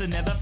To never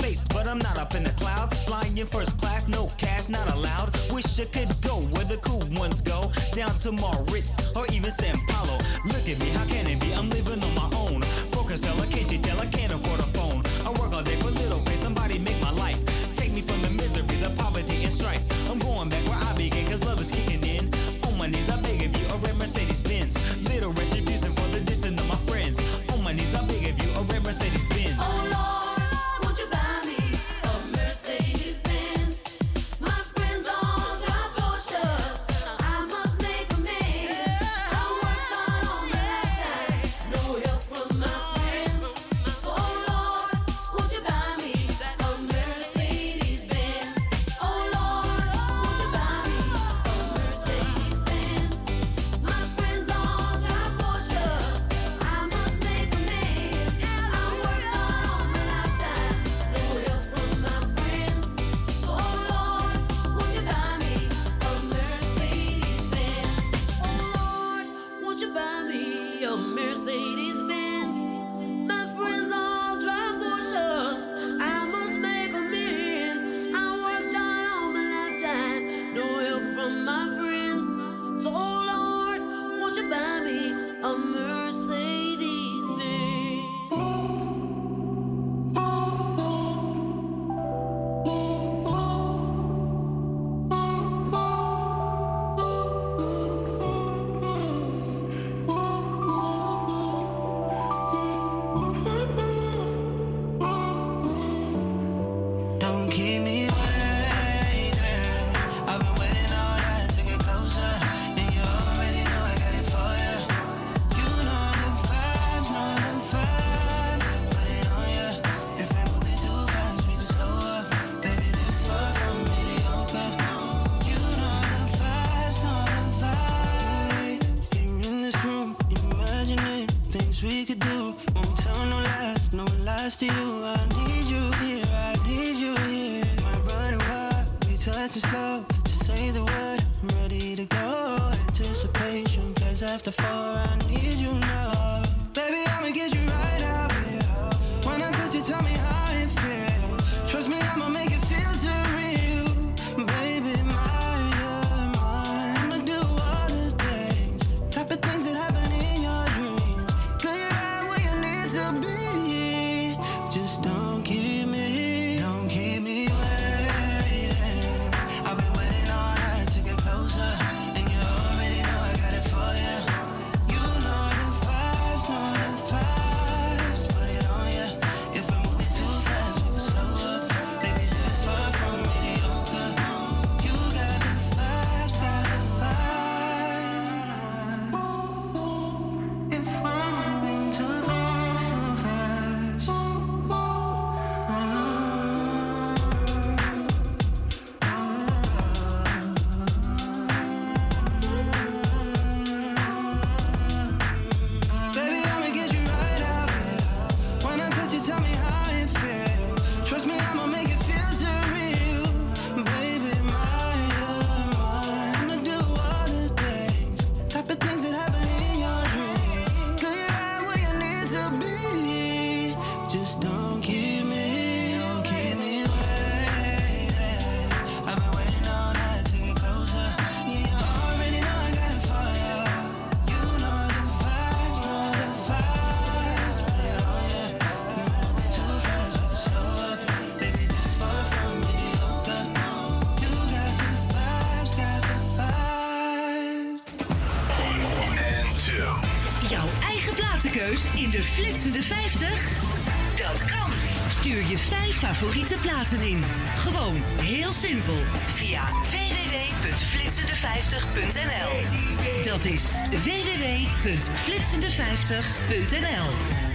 favoriete platen in. Gewoon heel simpel via www.flitsende50.nl. Dat is www.flitsende50.nl.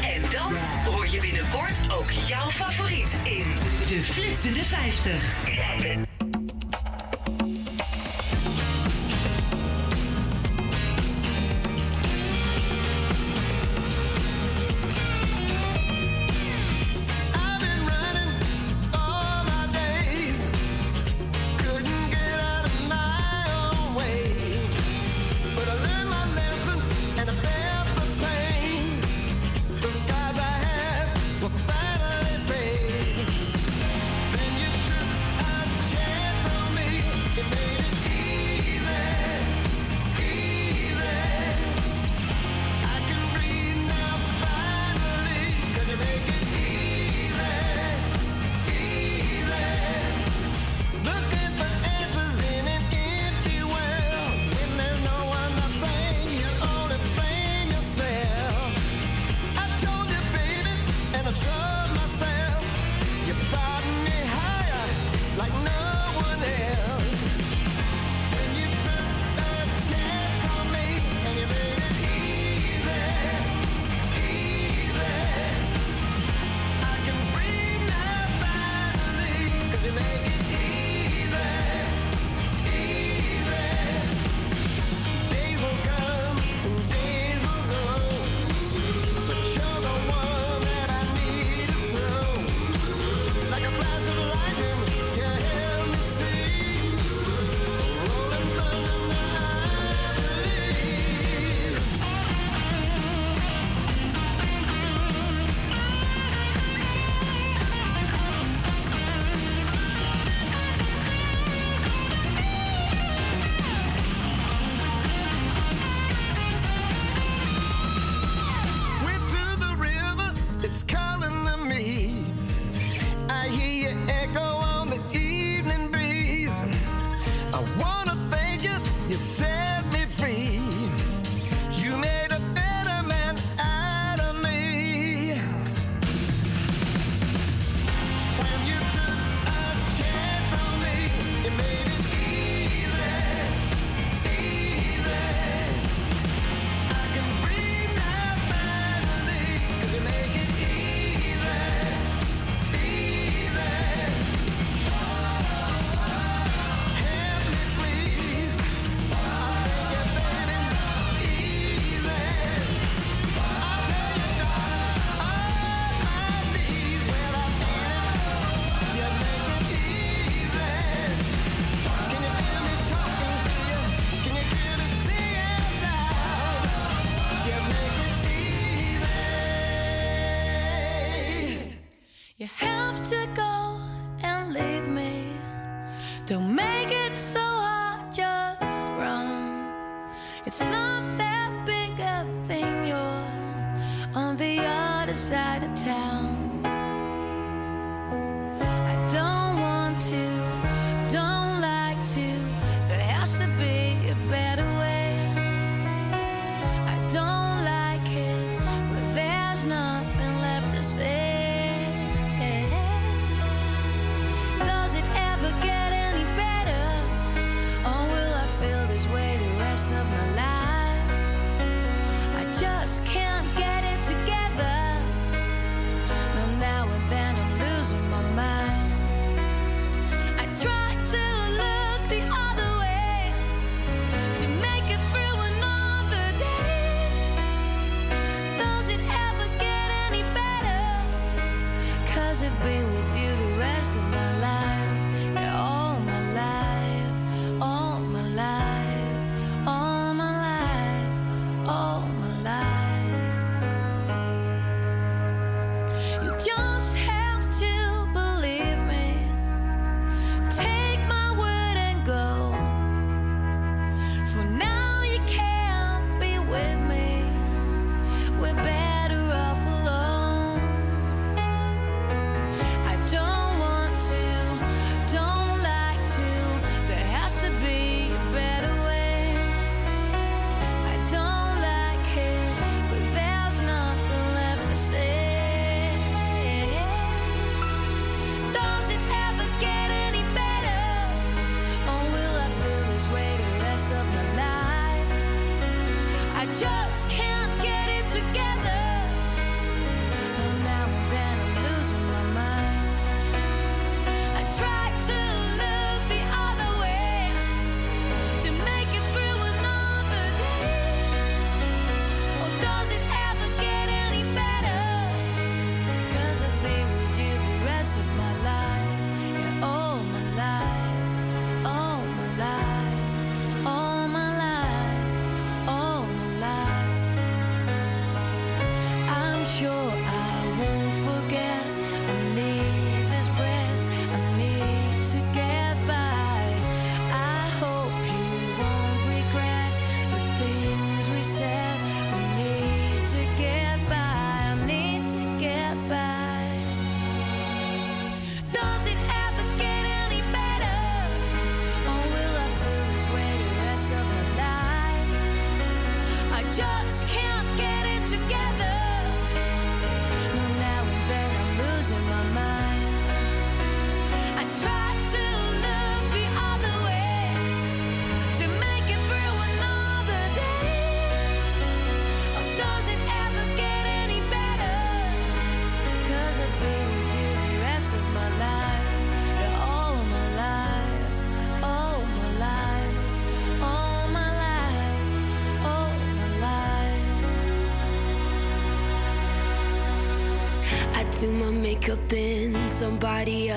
En dan hoor je binnenkort ook jouw favoriet in de Flitsende 50.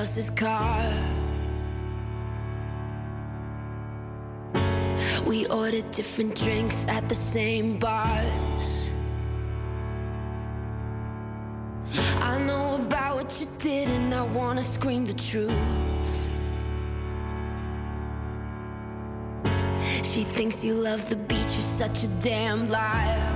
else's car. We ordered different drinks at the same bars. I know about what you did, and I wanna scream the truth. She thinks you love the beach, you're such a damn liar.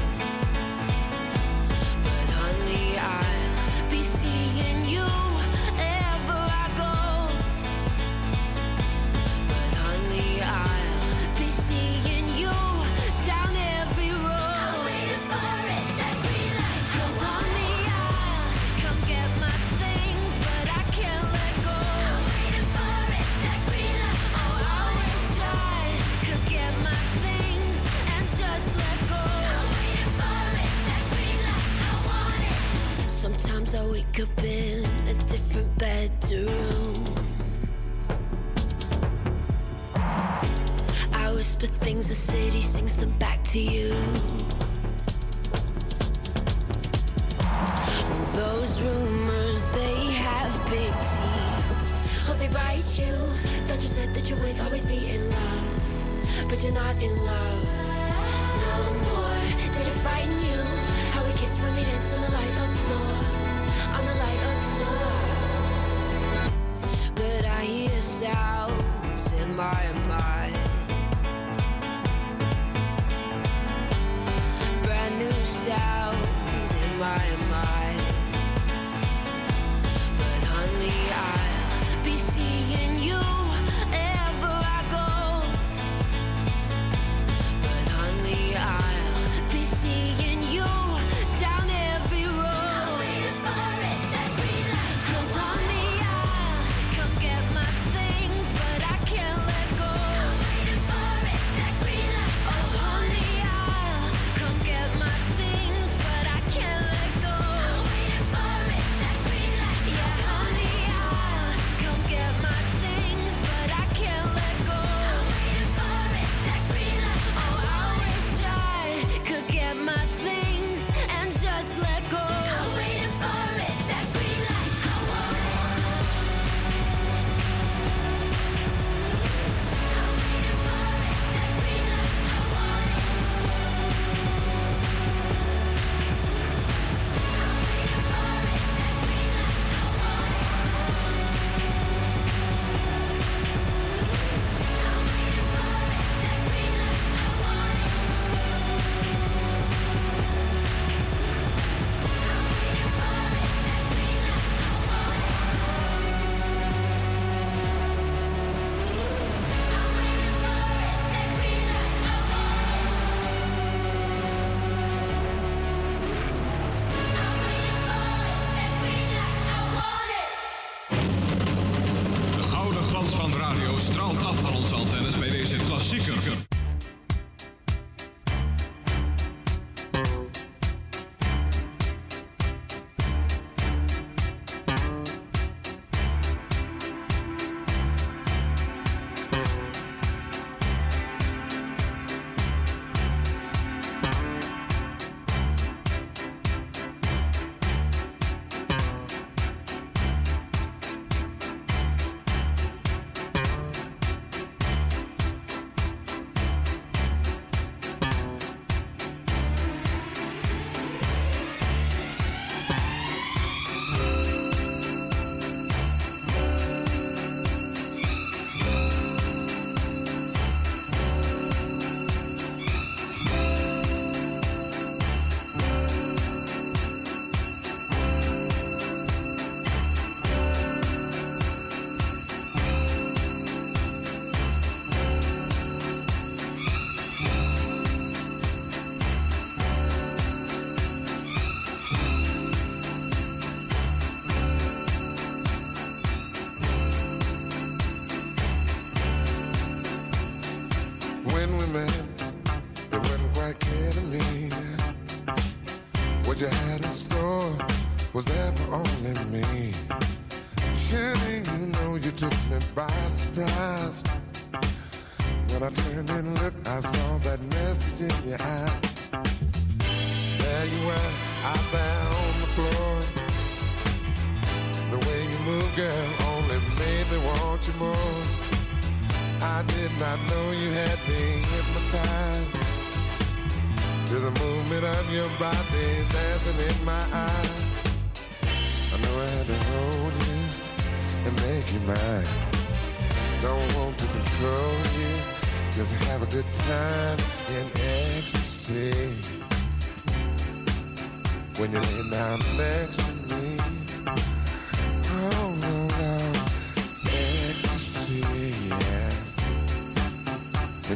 whisper things, the city sings them back to you. Well, those rumors, they have big teeth. Oh, they bite you. Thought you said that you would always be in love, but you're not in love. No more. Did it frighten you? How we kissed when we danced on the light up floor, on the light up floor. But I hear sounds in my mind.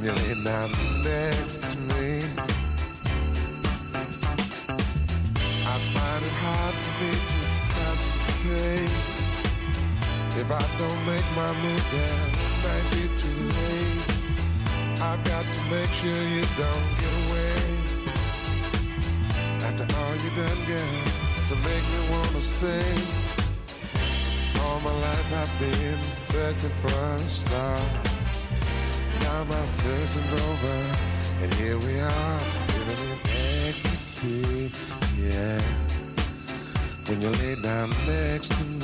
Down next to me, I find it hard to. If I don't make my move, then it might be too late. I've got to make sure you don't get away. After all you done, girl, to make me wanna stay. All my life I've been searching for a star. Now my searching's over, and here we are, living in ecstasy, yeah. When you lay down next to me,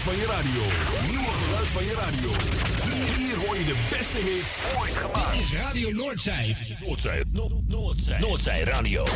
geluid van je radio. Nieuwe geluid van je radio. Hier, hier hoor je de beste hits ooit gemaakt. Dit is Radio Noordzij. Noordzij. Noordzij. Noordzij Radio.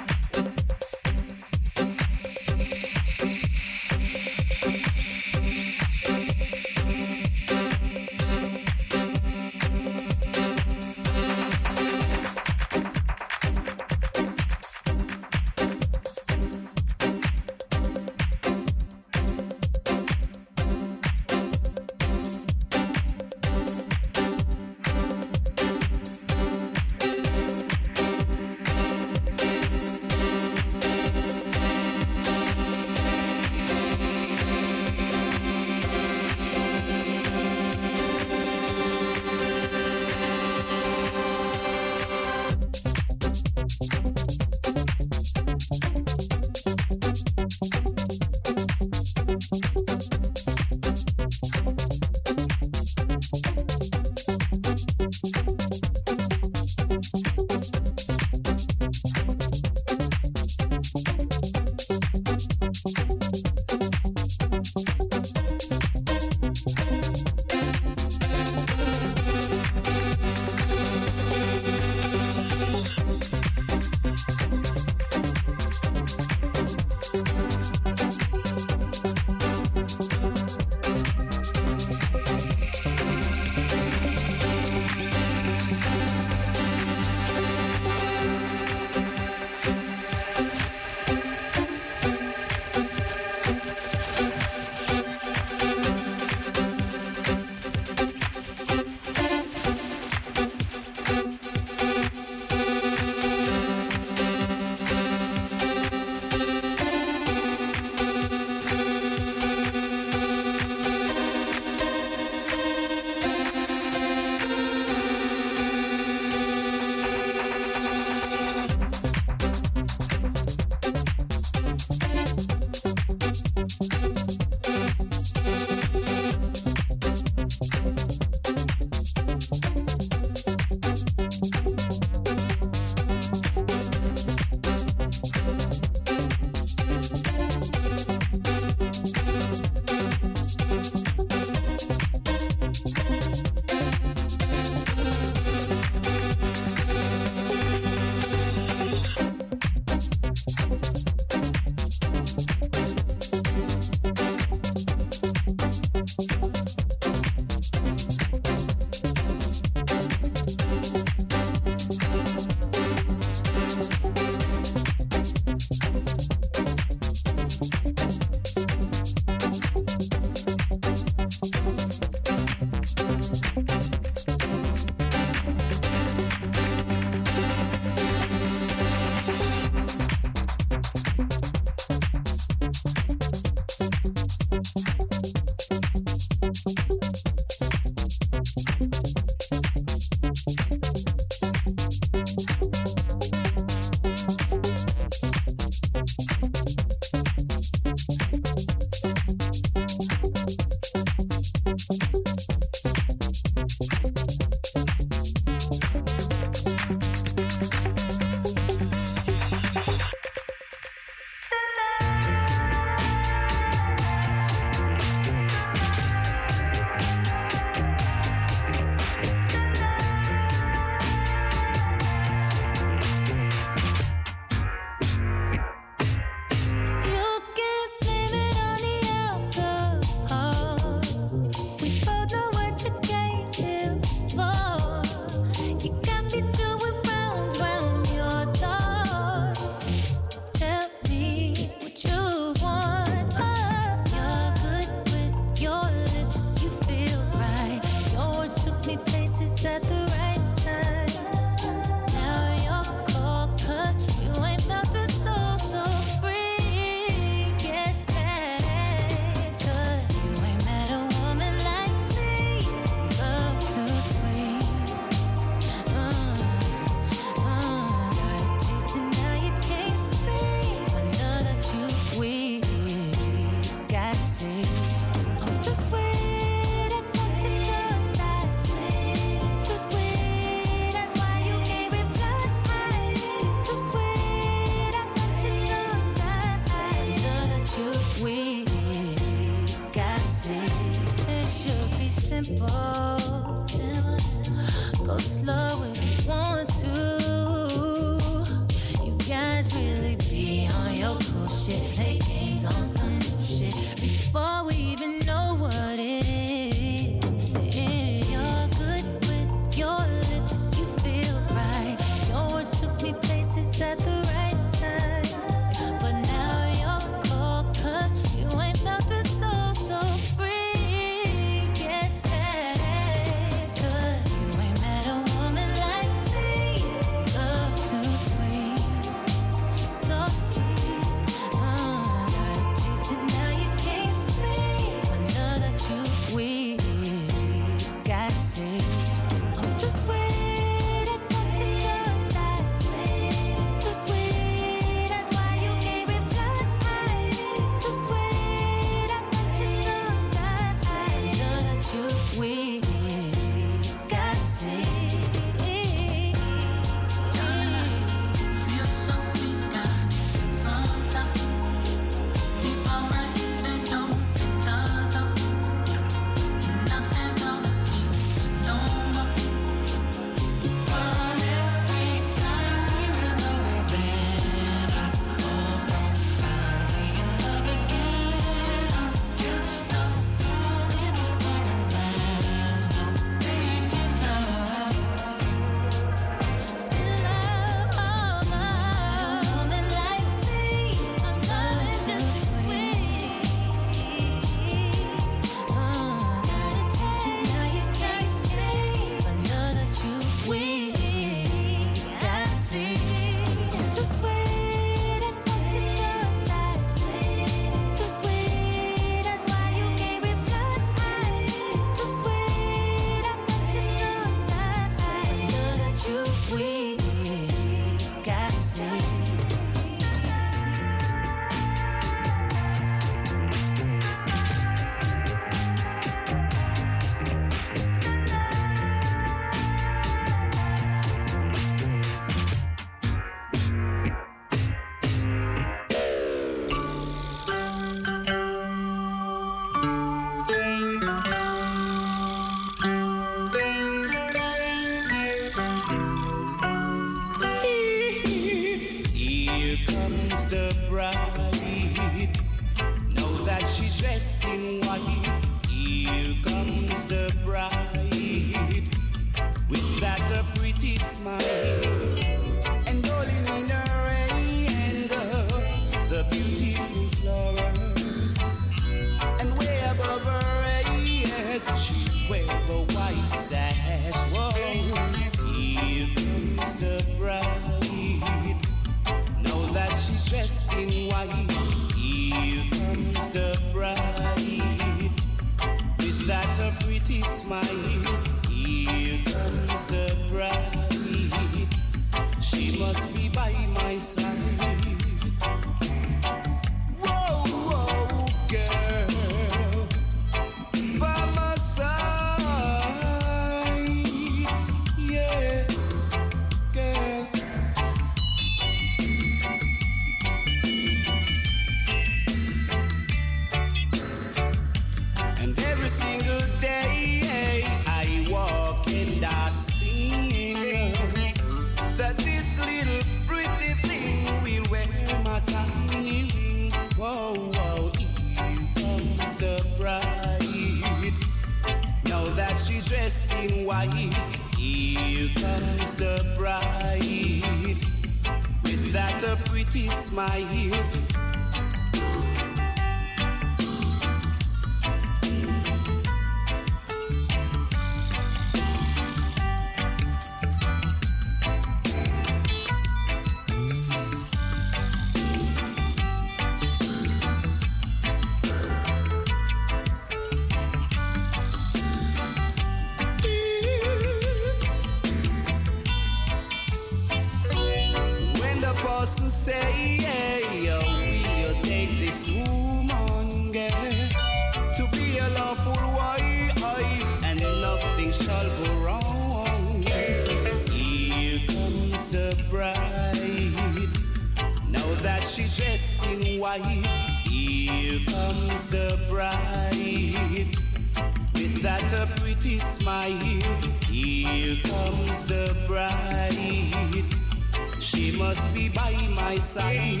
Must be by my side.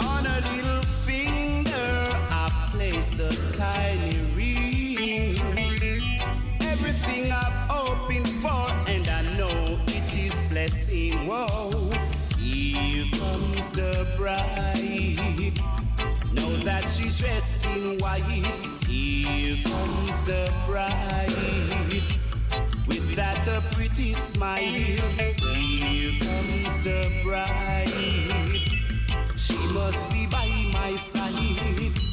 On a little finger, I placed a tiny ring. Everything I'm hoping for, and I know it is blessing. Whoa, here comes the bride. Know that she's dressed in white. Here comes the bride. That a pretty smile. Here comes the bride. She must be by my side.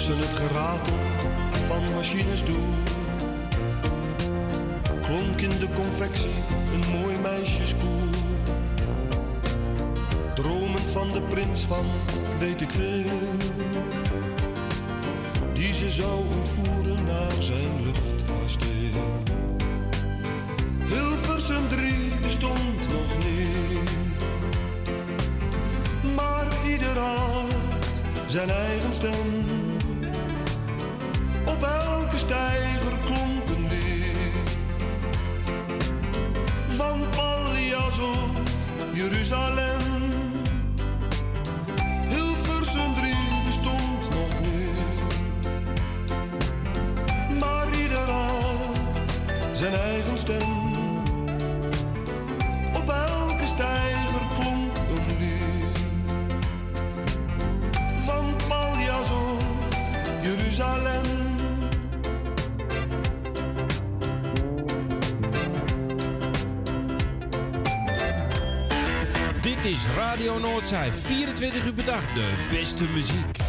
Tussen het geratel van machines door klonk in de confectie een mooi meisjeskoor. Dromend van de prins van weet ik veel, die ze zou ontvoeren naar zijn luchtkasteel. Hilversum 3 bestond nog niet, maar ieder had zijn eigen stem. Elke steiger klonk een. Van Paljas of Jeruzalem. Is Radio Noordzij, 24 uur per dag, de beste muziek.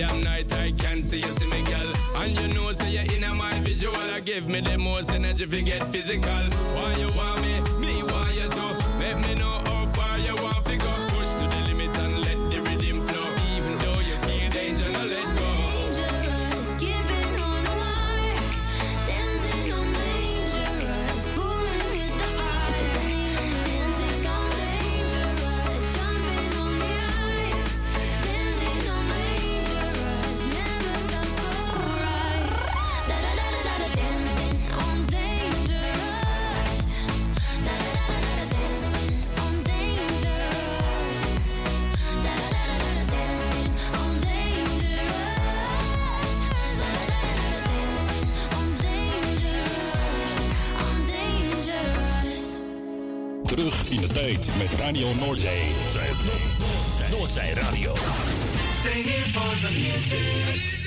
damn night I can't see you see me, girl. And you know, say so you're in my visual. I give me the most energy if you get physical. met Radio Noordzee. Noordzee, Noordzee Radio. Stay here for the music.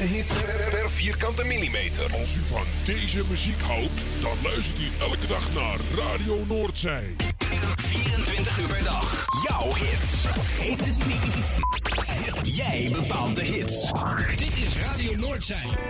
De hits per, vierkante millimeter. Als u van deze muziek houdt, dan luistert u elke dag naar Radio Noordzee. 24 uur per dag. Jouw hits. Heet het niet. Jij bepaalt de hits. Dit is Radio Noordzee.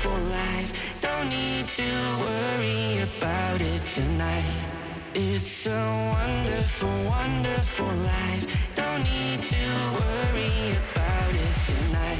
beautiful life. Don't need to worry about it tonight. It's a wonderful, wonderful life. Don't need to worry about it tonight.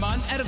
Man. Er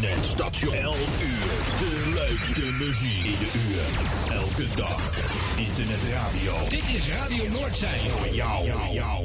Internetstation. Elk uur. De leukste muziek in de uur. Elke dag. Internetradio. Dit is Radio Noordzee. Voor jou. jou.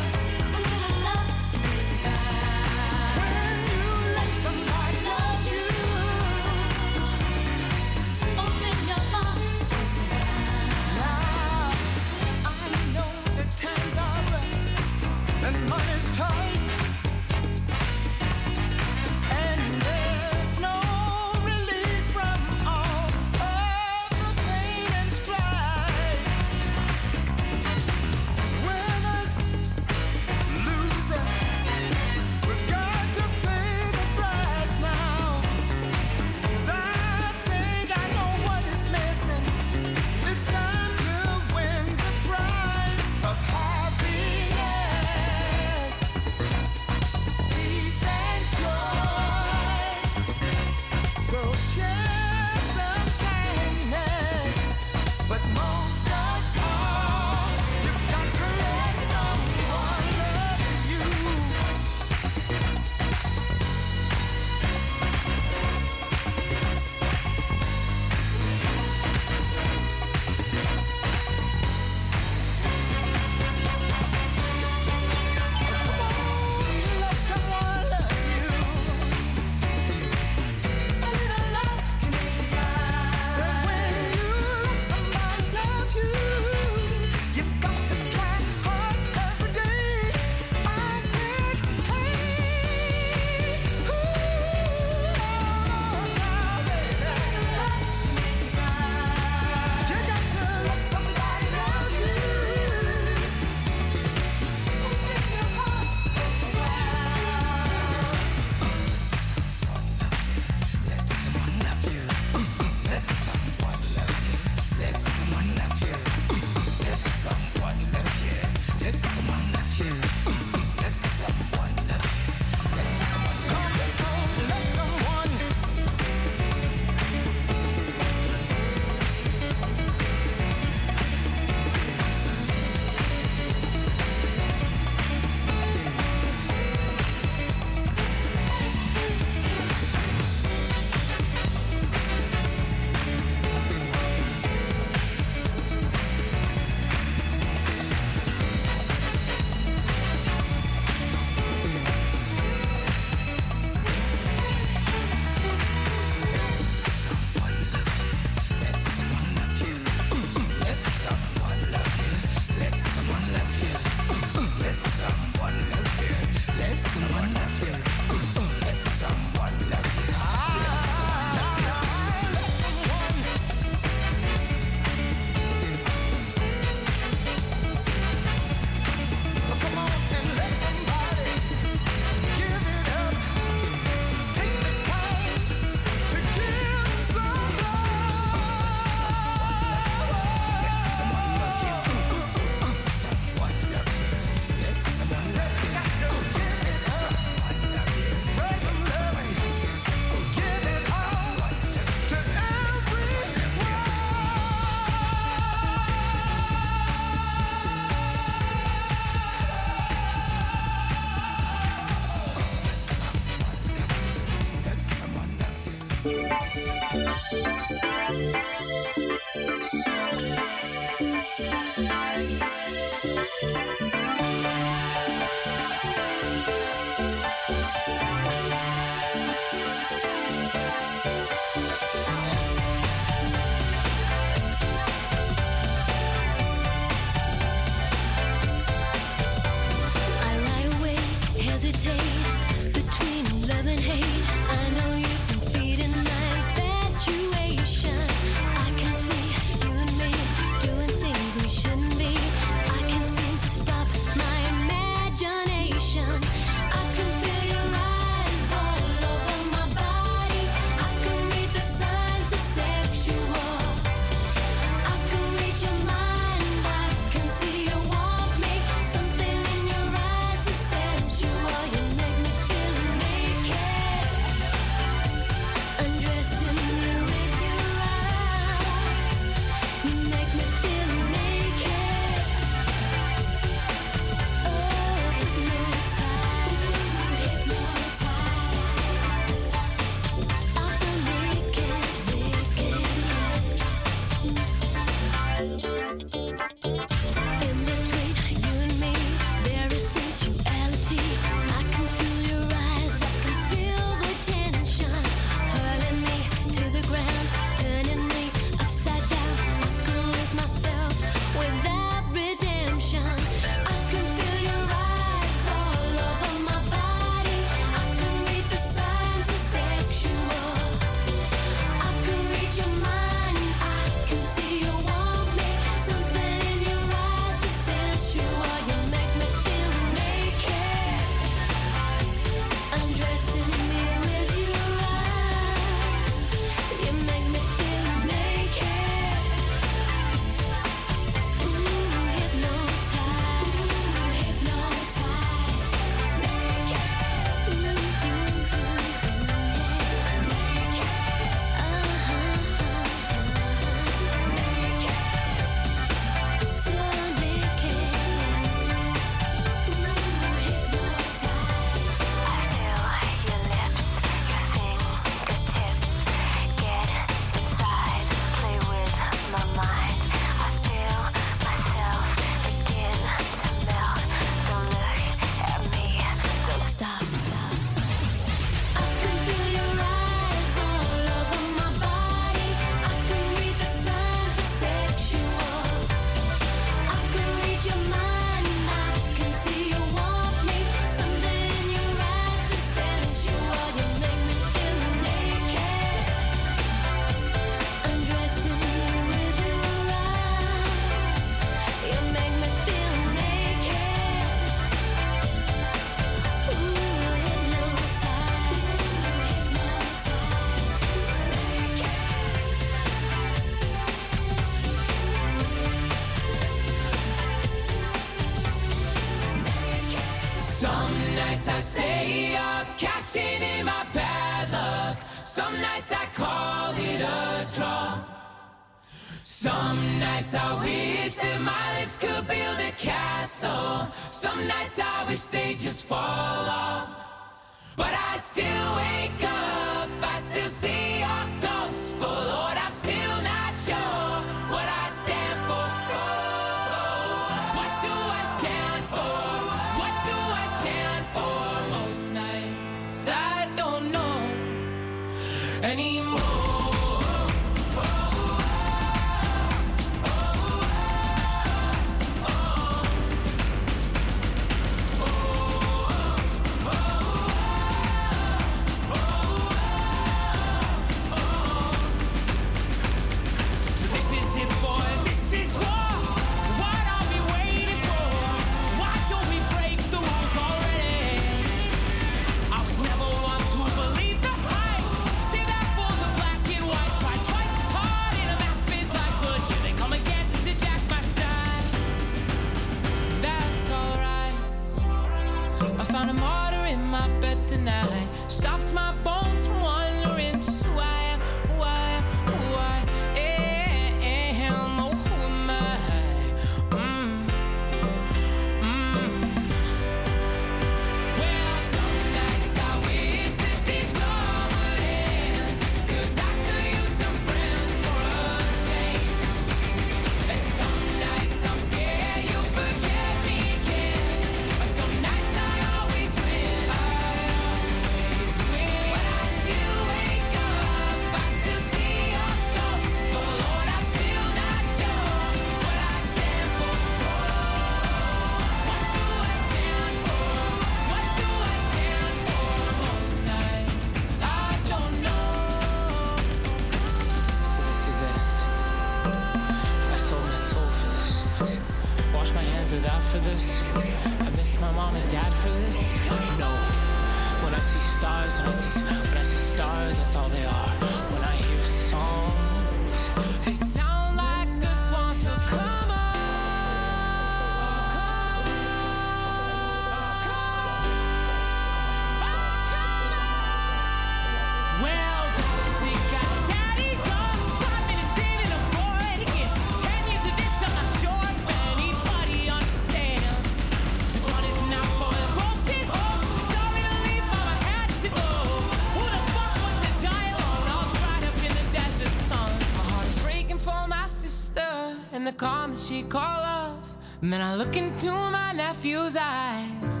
Man, I look into my nephew's eyes.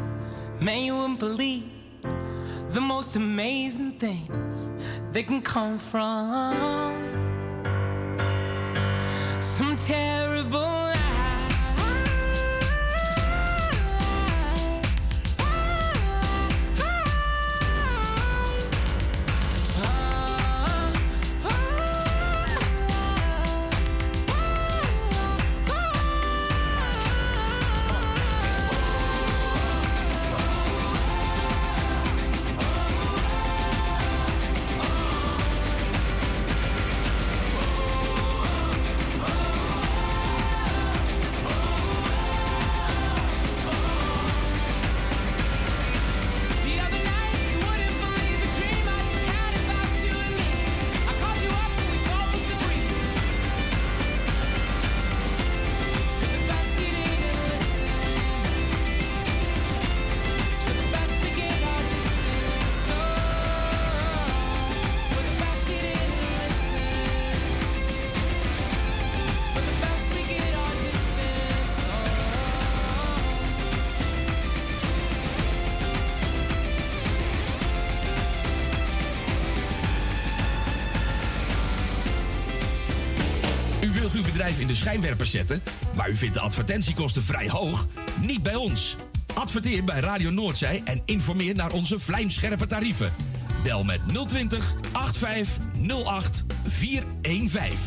Man, you wouldn't believe the most amazing things that can come from. uw bedrijf in de schijnwerpers zetten, maar u vindt de advertentiekosten vrij hoog? Niet bij ons. Adverteer bij Radio Noordzij en informeer naar onze vlijmscherpe tarieven. Bel met 020 8508 415.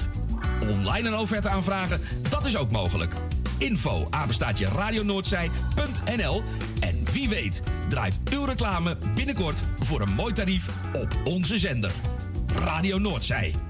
Online een offerte aanvragen, dat is ook mogelijk. Info apenstaatje radionoordzij.nl En wie weet draait uw reclame binnenkort voor een mooi tarief op onze zender. Radio Noordzij.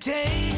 take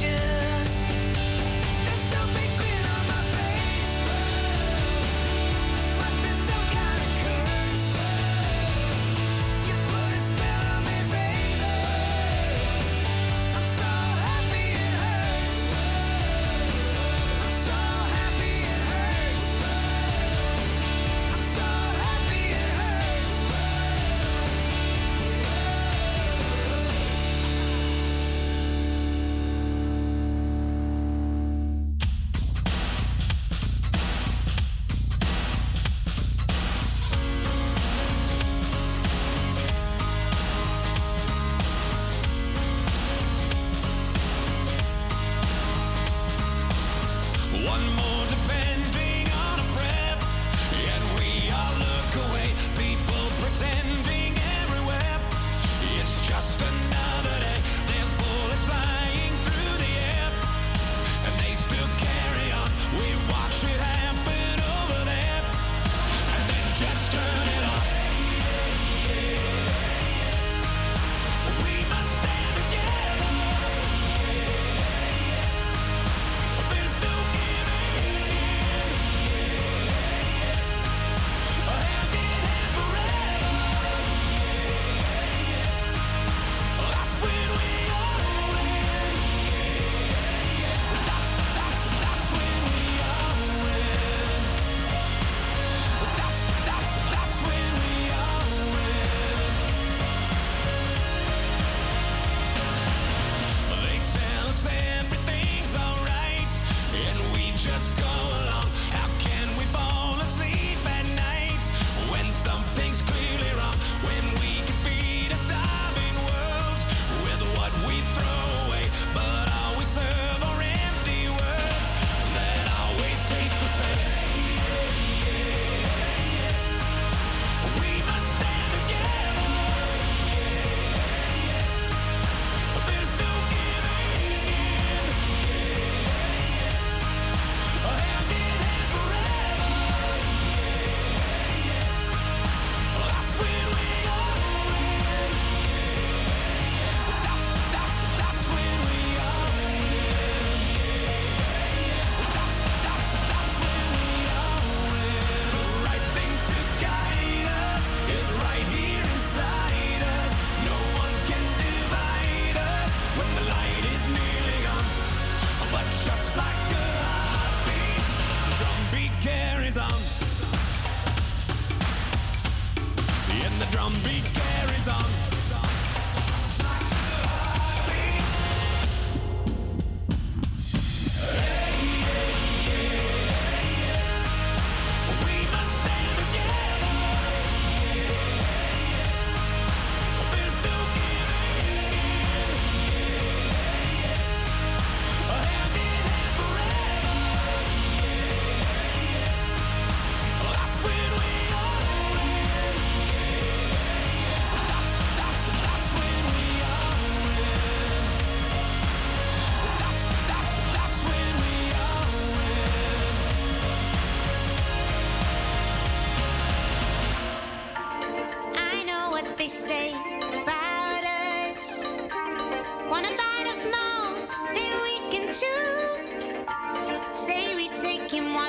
moi